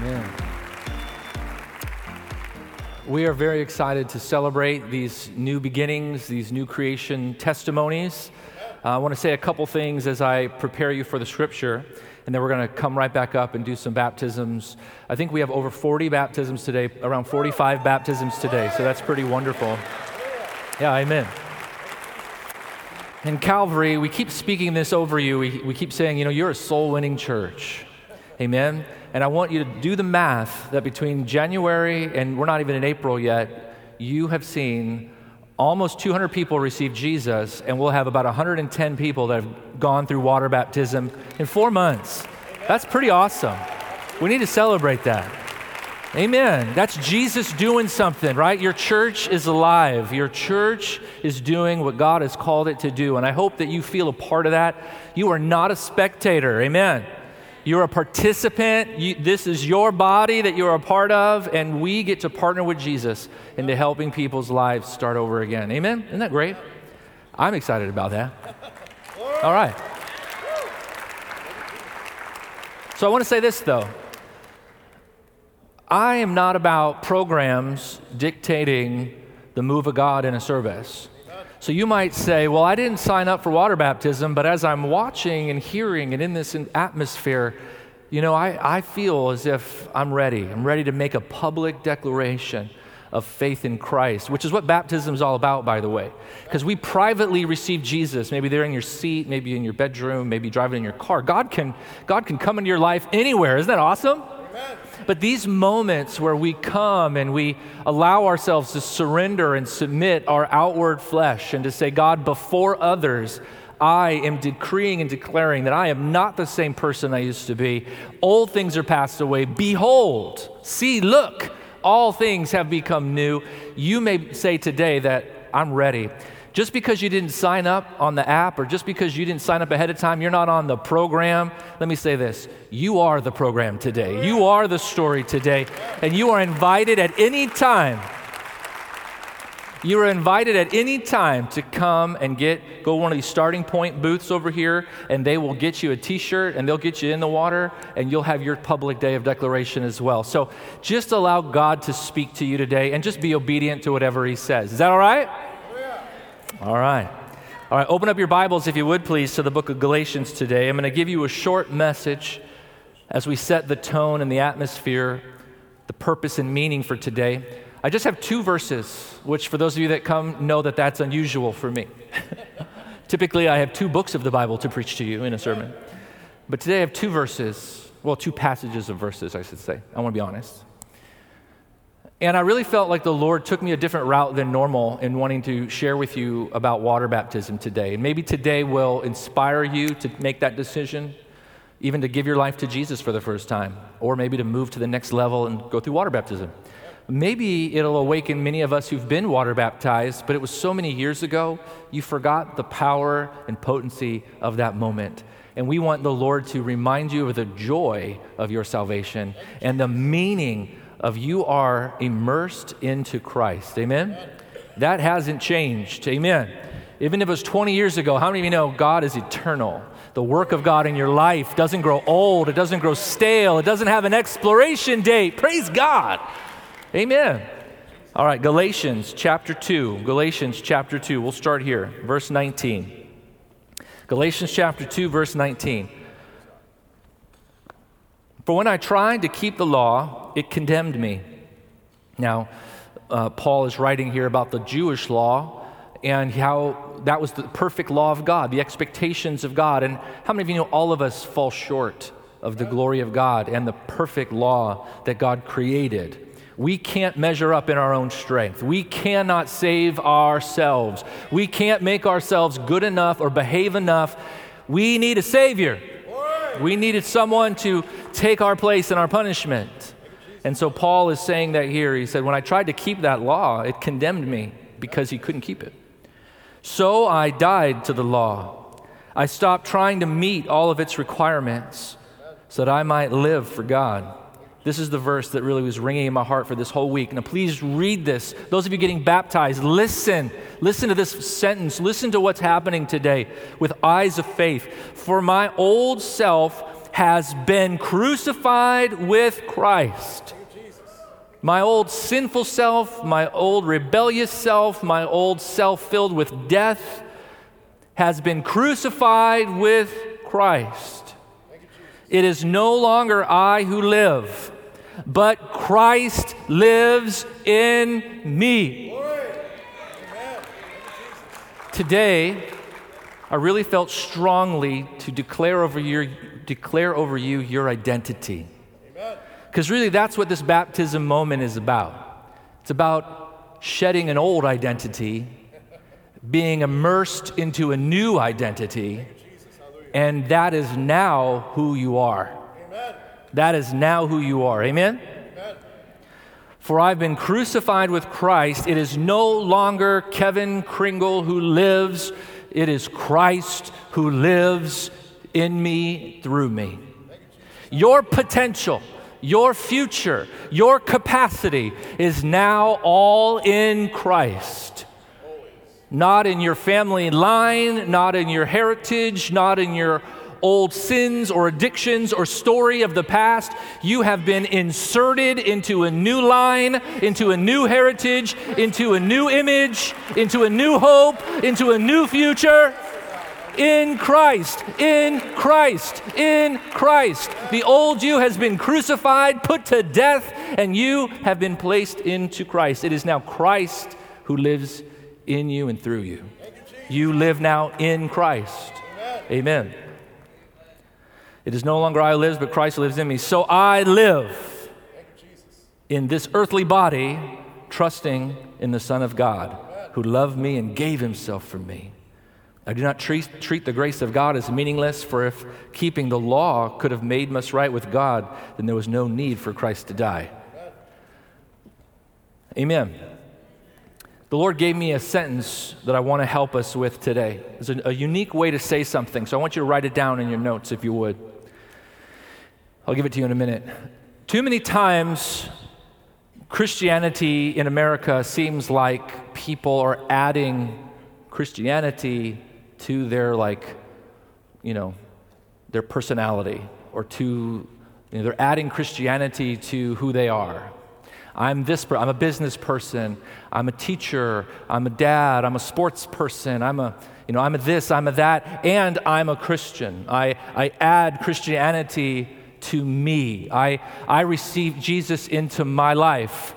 Amen. We are very excited to celebrate these new beginnings, these new creation testimonies. Uh, I want to say a couple things as I prepare you for the scripture, and then we're going to come right back up and do some baptisms. I think we have over 40 baptisms today, around 45 baptisms today, so that's pretty wonderful. Yeah, amen. In Calvary, we keep speaking this over you. We, we keep saying, you know, you're a soul winning church. Amen. And I want you to do the math that between January and we're not even in April yet, you have seen almost 200 people receive Jesus, and we'll have about 110 people that have gone through water baptism in four months. That's pretty awesome. We need to celebrate that. Amen. That's Jesus doing something, right? Your church is alive. Your church is doing what God has called it to do. And I hope that you feel a part of that. You are not a spectator. Amen. You're a participant. You, this is your body that you're a part of, and we get to partner with Jesus into helping people's lives start over again. Amen? Isn't that great? I'm excited about that. All right. So I want to say this, though. I am not about programs dictating the move of God in a service. So you might say, Well, I didn't sign up for water baptism, but as I'm watching and hearing and in this atmosphere, you know, I, I feel as if I'm ready. I'm ready to make a public declaration of faith in Christ, which is what baptism is all about, by the way. Because we privately receive Jesus. Maybe they're in your seat, maybe in your bedroom, maybe driving in your car. God can, God can come into your life anywhere. Isn't that awesome? But these moments where we come and we allow ourselves to surrender and submit our outward flesh and to say, God, before others, I am decreeing and declaring that I am not the same person I used to be. Old things are passed away. Behold, see, look, all things have become new. You may say today that I'm ready. Just because you didn't sign up on the app or just because you didn't sign up ahead of time, you're not on the program. Let me say this you are the program today. You are the story today. And you are invited at any time. You are invited at any time to come and get go one of these starting point booths over here, and they will get you a T-shirt and they'll get you in the water, and you'll have your public day of declaration as well. So just allow God to speak to you today, and just be obedient to whatever He says. Is that all right? All right. All right, open up your Bibles, if you would please, to the book of Galatians today. I'm going to give you a short message as we set the tone and the atmosphere, the purpose and meaning for today. I just have two verses, which for those of you that come know that that's unusual for me. Typically, I have two books of the Bible to preach to you in a sermon. But today I have two verses, well, two passages of verses, I should say. I want to be honest. And I really felt like the Lord took me a different route than normal in wanting to share with you about water baptism today. And maybe today will inspire you to make that decision, even to give your life to Jesus for the first time, or maybe to move to the next level and go through water baptism. Maybe it'll awaken many of us who've been water baptized, but it was so many years ago, you forgot the power and potency of that moment. And we want the Lord to remind you of the joy of your salvation and the meaning of you are immersed into Christ. Amen? That hasn't changed. Amen. Even if it was 20 years ago, how many of you know God is eternal? The work of God in your life doesn't grow old, it doesn't grow stale, it doesn't have an expiration date. Praise God. Amen. All right, Galatians chapter 2. Galatians chapter 2. We'll start here, verse 19. Galatians chapter 2, verse 19. For when I tried to keep the law, it condemned me. Now, uh, Paul is writing here about the Jewish law and how that was the perfect law of God, the expectations of God. And how many of you know all of us fall short of the glory of God and the perfect law that God created? We can't measure up in our own strength. We cannot save ourselves. We can't make ourselves good enough or behave enough. We need a Savior. We needed someone to take our place in our punishment. And so Paul is saying that here. He said, When I tried to keep that law, it condemned me because he couldn't keep it. So I died to the law. I stopped trying to meet all of its requirements so that I might live for God. This is the verse that really was ringing in my heart for this whole week. Now, please read this. Those of you getting baptized, listen. Listen to this sentence. Listen to what's happening today with eyes of faith. For my old self has been crucified with Christ. My old sinful self, my old rebellious self, my old self filled with death has been crucified with Christ. It is no longer I who live, but Christ lives in me. Today, I really felt strongly to declare over, your, declare over you your identity. Because really, that's what this baptism moment is about. It's about shedding an old identity, being immersed into a new identity, and that is now who you are. That is now who you are. Amen? For I've been crucified with Christ. It is no longer Kevin Kringle who lives it is Christ who lives in me through me. Your potential, your future, your capacity is now all in Christ. Not in your family line, not in your heritage, not in your old sins or addictions or story of the past. You have been inserted into a new line, into a new heritage, into a new image, into a new hope, into a new future. In Christ, in Christ, in Christ. The old you has been crucified, put to death, and you have been placed into Christ. It is now Christ who lives in you and through you. You live now in Christ. Amen. It is no longer I lives, but Christ lives in me. So I live in this earthly body, trusting in the Son of God who loved me and gave himself for me. I do not treat, treat the grace of God as meaningless, for if keeping the law could have made us right with God, then there was no need for Christ to die. Amen. The Lord gave me a sentence that I want to help us with today. It's a, a unique way to say something, so I want you to write it down in your notes if you would. I'll give it to you in a minute. Too many times, Christianity in America seems like people are adding Christianity to their, like, you know, their personality or to, you know, they're adding Christianity to who they are. I'm this, I'm a business person, I'm a teacher, I'm a dad, I'm a sports person, I'm a, you know, I'm a this, I'm a that, and I'm a Christian. I, I add Christianity to me. I, I receive Jesus into my life.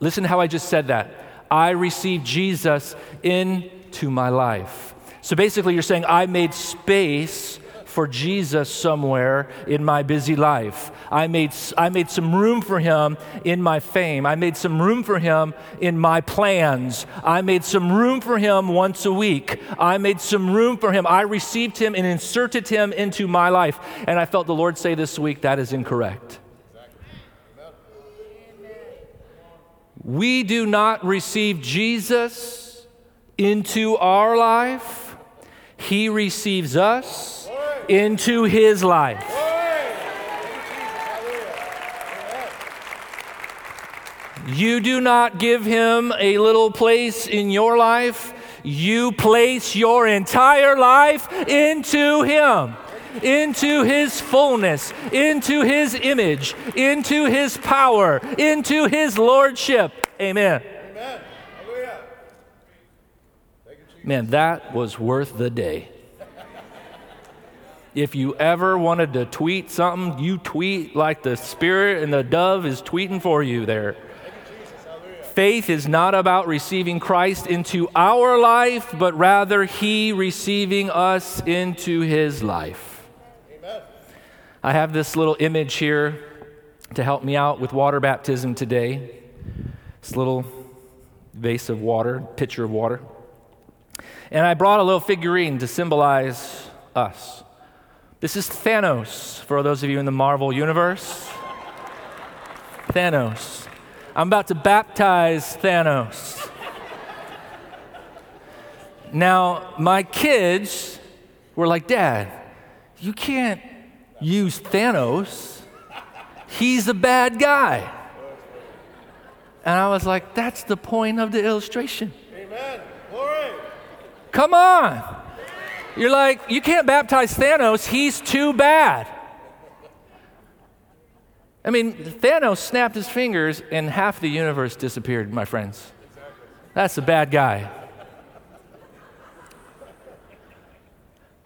Listen how I just said that. I receive Jesus into my life. So basically, you're saying, I made space for Jesus somewhere in my busy life. I made, I made some room for him in my fame. I made some room for him in my plans. I made some room for him once a week. I made some room for him. I received him and inserted him into my life. And I felt the Lord say this week that is incorrect. We do not receive Jesus into our life, He receives us into his life. You do not give him a little place in your life. You place your entire life into him, into his fullness, into his image, into his power, into his lordship. Amen. Amen. Man, that was worth the day. If you ever wanted to tweet something, you tweet like the Spirit and the dove is tweeting for you there. Faith is not about receiving Christ into our life, but rather He receiving us into His life. Amen. I have this little image here to help me out with water baptism today. This little vase of water, pitcher of water. And I brought a little figurine to symbolize us. This is Thanos, for those of you in the Marvel universe. Thanos. I'm about to baptize Thanos. Now, my kids were like, Dad, you can't use Thanos. He's a bad guy. And I was like, that's the point of the illustration. Amen. Glory. Come on. You're like, you can't baptize Thanos, he's too bad. I mean, Thanos snapped his fingers and half the universe disappeared, my friends. That's a bad guy.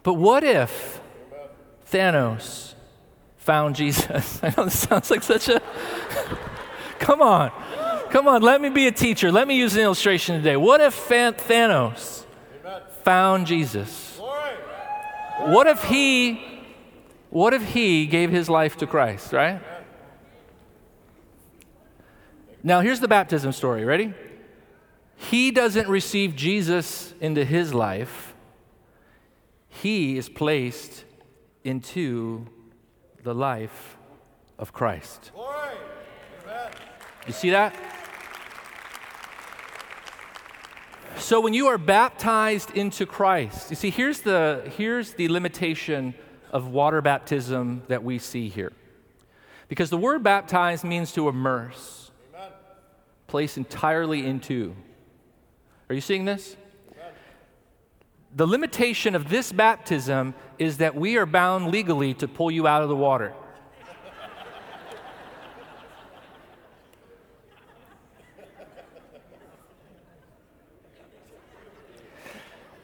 But what if Thanos found Jesus? I know this sounds like such a. Come on. Come on, let me be a teacher. Let me use an illustration today. What if Thanos found Jesus? What if he what if he gave his life to Christ, right? Now, here's the baptism story. Ready? He doesn't receive Jesus into his life, he is placed into the life of Christ. You see that? So when you are baptized into Christ, you see, here's the, here's the limitation of water baptism that we see here. Because the word baptize means to immerse, Amen. place entirely into. Are you seeing this? The limitation of this baptism is that we are bound legally to pull you out of the water.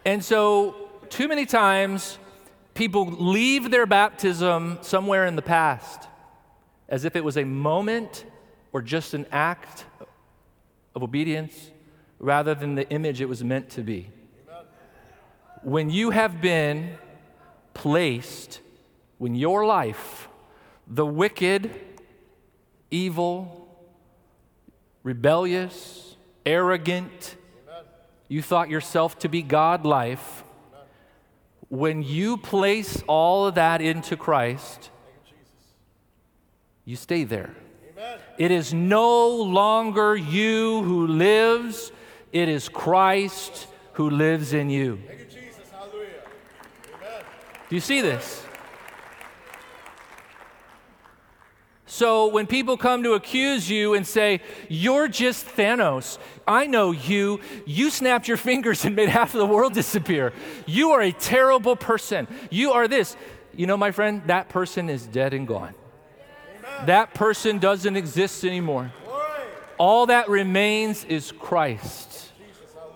And so, too many times, people leave their baptism somewhere in the past as if it was a moment or just an act of obedience rather than the image it was meant to be. When you have been placed, when your life, the wicked, evil, rebellious, arrogant, you thought yourself to be God life, when you place all of that into Christ, you stay there. It is no longer you who lives, it is Christ who lives in you. Do you see this? So when people come to accuse you and say, You're just Thanos, I know you. You snapped your fingers and made half of the world disappear. You are a terrible person. You are this. You know, my friend, that person is dead and gone. That person doesn't exist anymore. All that remains is Christ.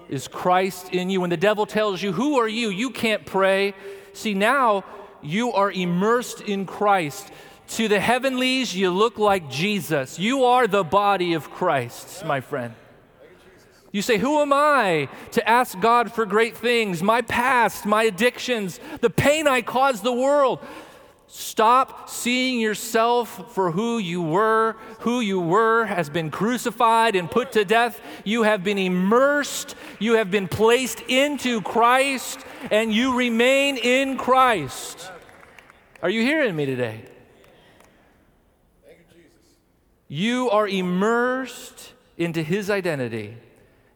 Is Christ in you? When the devil tells you, Who are you? You can't pray. See, now you are immersed in Christ. To the heavenlies, you look like Jesus. You are the body of Christ, my friend. You say, Who am I to ask God for great things? My past, my addictions, the pain I caused the world. Stop seeing yourself for who you were. Who you were has been crucified and put to death. You have been immersed. You have been placed into Christ, and you remain in Christ. Are you hearing me today? You are immersed into His identity,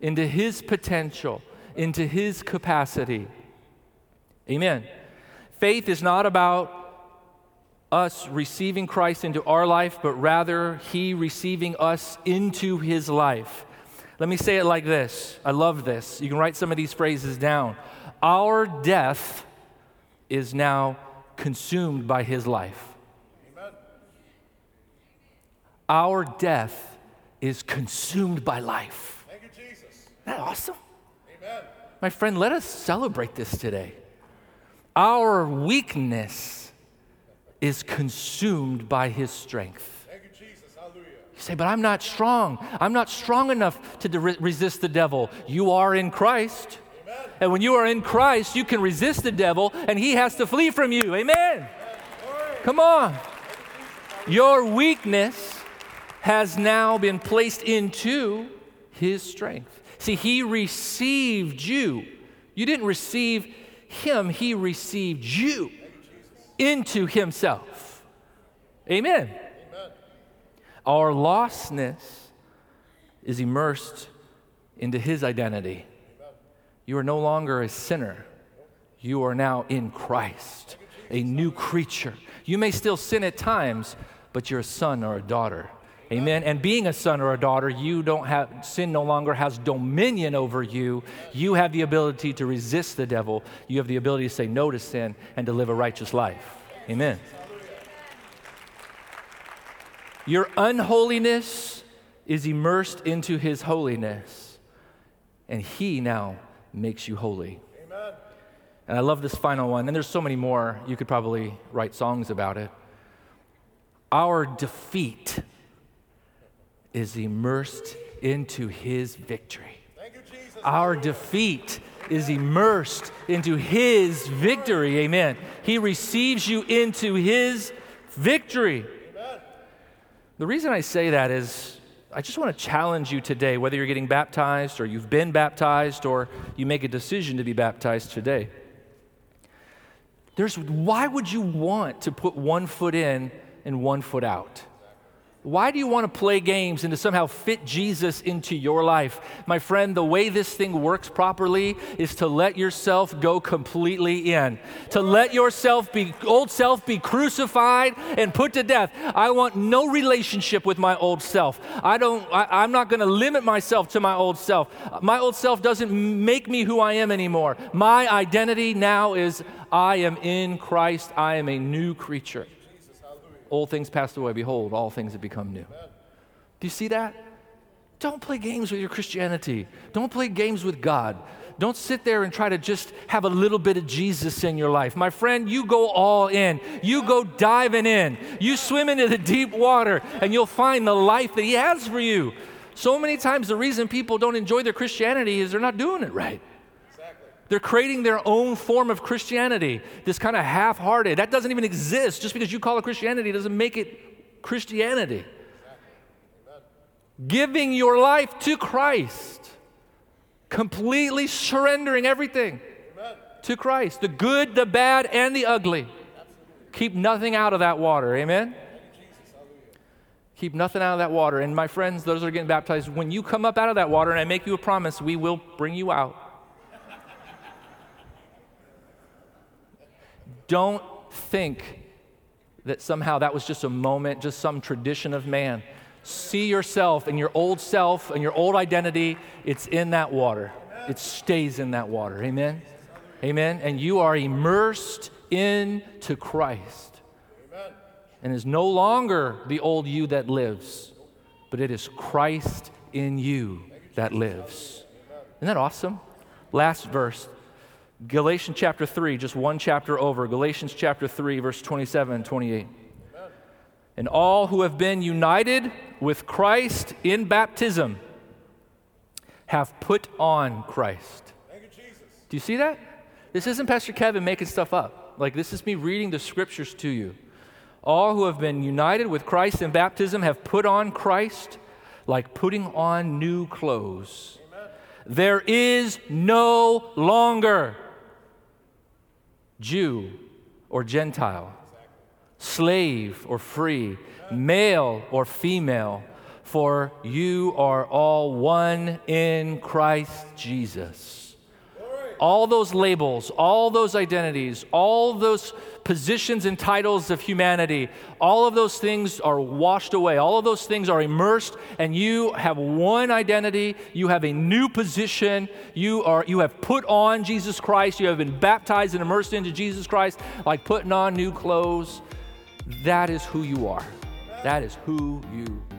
into His potential, into His capacity. Amen. Faith is not about us receiving Christ into our life, but rather He receiving us into His life. Let me say it like this. I love this. You can write some of these phrases down. Our death is now consumed by His life our death is consumed by life. Thank you, Jesus. Isn't that awesome? Amen. My friend, let us celebrate this today. Our weakness is consumed by his strength. Thank you, Jesus. Hallelujah. You say, but I'm not strong. I'm not strong enough to de- resist the devil. You are in Christ. Amen. And when you are in Christ, you can resist the devil and he has to flee from you. Amen. Amen. Come on. Your weakness has now been placed into his strength. See, he received you. You didn't receive him, he received you into himself. Amen. Amen. Our lostness is immersed into his identity. You are no longer a sinner. You are now in Christ, a new creature. You may still sin at times, but you're a son or a daughter Amen. And being a son or a daughter, you don't have sin no longer has dominion over you. You have the ability to resist the devil. You have the ability to say no to sin and to live a righteous life. Amen. Your unholiness is immersed into his holiness, and he now makes you holy. Amen. And I love this final one. And there's so many more. You could probably write songs about it. Our defeat is immersed into his victory. You, Our defeat is immersed into his victory. Amen. He receives you into his victory. Amen. The reason I say that is I just want to challenge you today, whether you're getting baptized or you've been baptized or you make a decision to be baptized today. There's, why would you want to put one foot in and one foot out? Why do you want to play games and to somehow fit Jesus into your life? My friend, the way this thing works properly is to let yourself go completely in. To let yourself be, old self be crucified and put to death. I want no relationship with my old self. I don't, I, I'm not going to limit myself to my old self. My old self doesn't make me who I am anymore. My identity now is I am in Christ. I am a new creature. Old things passed away. Behold, all things have become new. Do you see that? Don't play games with your Christianity. Don't play games with God. Don't sit there and try to just have a little bit of Jesus in your life. My friend, you go all in. You go diving in. You swim into the deep water and you'll find the life that He has for you. So many times, the reason people don't enjoy their Christianity is they're not doing it right. They're creating their own form of Christianity, this kind of half hearted. That doesn't even exist. Just because you call it Christianity doesn't make it Christianity. Giving your life to Christ, completely surrendering everything to Christ the good, the bad, and the ugly. Keep nothing out of that water. Amen? Keep nothing out of that water. And my friends, those are getting baptized, when you come up out of that water, and I make you a promise, we will bring you out. Don't think that somehow that was just a moment, just some tradition of man. See yourself and your old self and your old identity, it's in that water. It stays in that water. Amen? Amen. And you are immersed into Christ. And is no longer the old you that lives, but it is Christ in you that lives. Isn't that awesome? Last verse, Galatians chapter 3, just one chapter over, Galatians chapter 3, verse 27 and 28. And all who have been united with Christ in baptism have put on Christ. You. Do you see that? This isn't Pastor Kevin making stuff up. Like, this is me reading the scriptures to you. All who have been united with Christ in baptism have put on Christ like putting on new clothes. There is no longer Jew or Gentile, slave or free, male or female, for you are all one in Christ Jesus. All those labels, all those identities, all those positions and titles of humanity, all of those things are washed away. All of those things are immersed, and you have one identity. You have a new position. You, are, you have put on Jesus Christ. You have been baptized and immersed into Jesus Christ, like putting on new clothes. That is who you are. That is who you are.